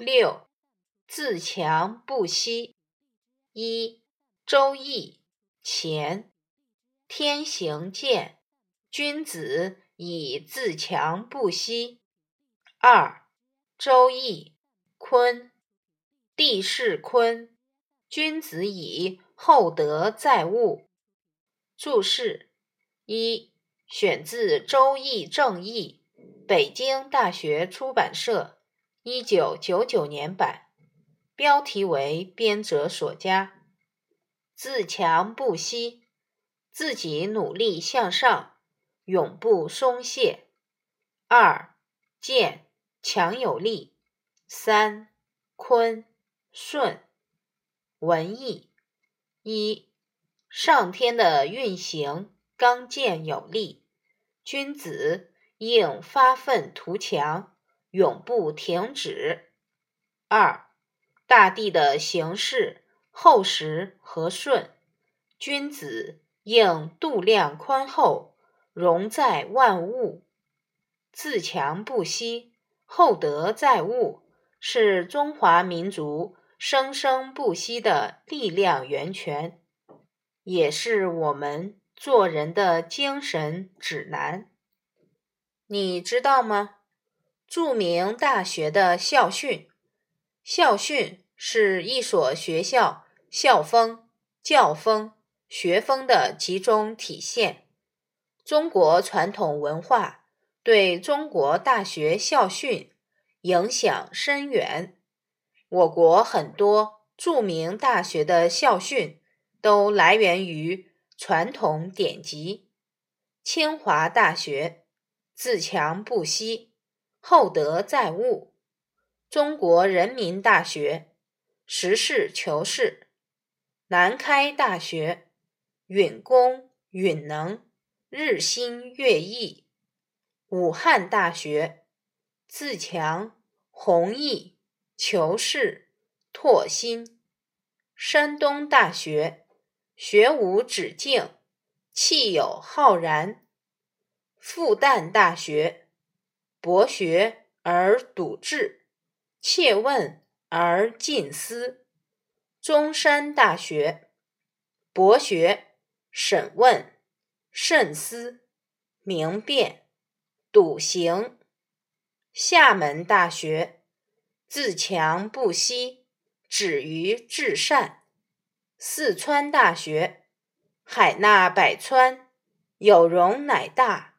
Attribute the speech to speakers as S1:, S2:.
S1: 六，自强不息。一，《周易》乾，天行健，君子以自强不息。二，《周易》坤，地势坤，君子以厚德载物。注释一，选自《周易正义》，北京大学出版社。一九九九年版，标题为编者所加。自强不息，自己努力向上，永不松懈。二健，强有力。三坤，顺。文艺一，上天的运行刚健有力，君子应发愤图强。永不停止。二，大地的形势厚实和顺，君子应度量宽厚，容载万物。自强不息，厚德载物，是中华民族生生不息的力量源泉，也是我们做人的精神指南。你知道吗？著名大学的校训，校训是一所学校校风、教风、学风的集中体现。中国传统文化对中国大学校训影响深远。我国很多著名大学的校训都来源于传统典籍。清华大学自强不息。厚德载物，中国人民大学实事求是，南开大学允公允能，日新月异，武汉大学自强弘毅，求是拓新，山东大学学无止境，气有浩然，复旦大学。博学而笃志，切问而近思。中山大学博学、审问、慎思、明辨、笃行。厦门大学自强不息，止于至善。四川大学海纳百川，有容乃大。